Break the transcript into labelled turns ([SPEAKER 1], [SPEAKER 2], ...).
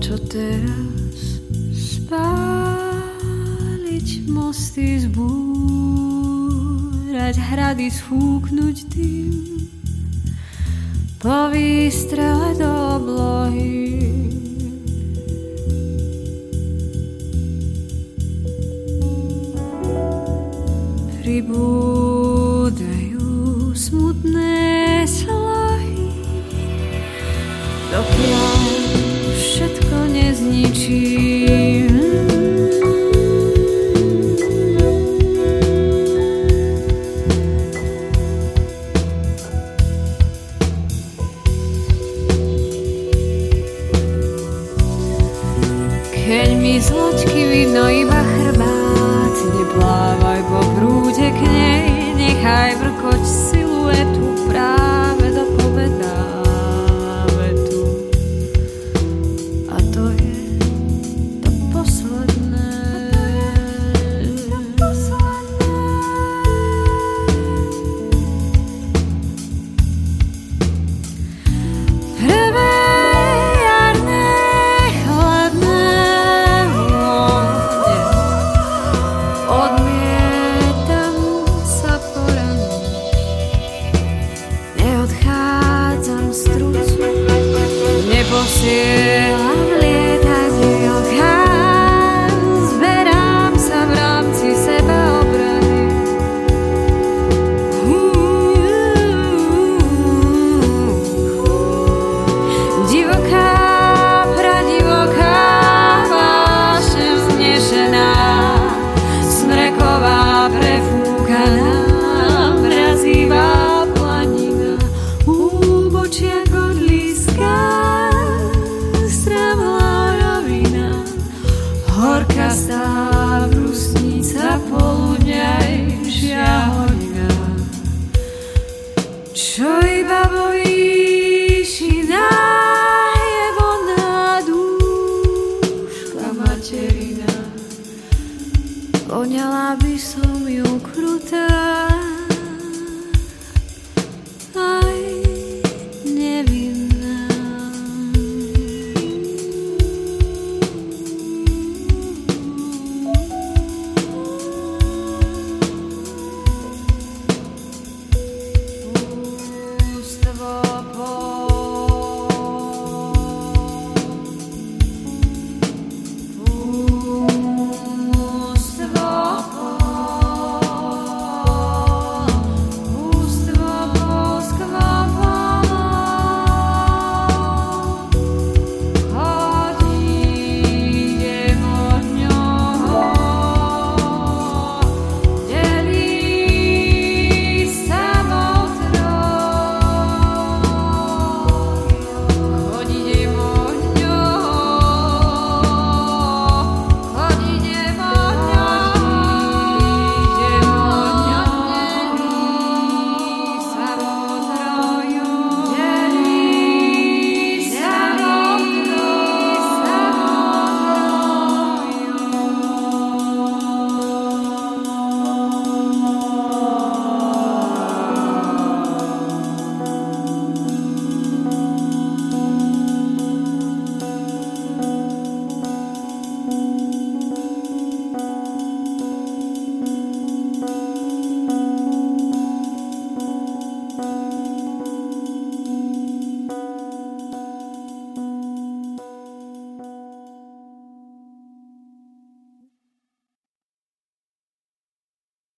[SPEAKER 1] raz spáliť mosty, zbúrať hrady, sfúknuť tým, po výstrele do oblohy. Pribúdajú smutné slohy, dokiaľ všetko nezničím. Keď mi z loďky vidno iba chrbát, neplávaj po prúde k nej, nechaj vrkoť siluetu práve Voňala by som ju krutá,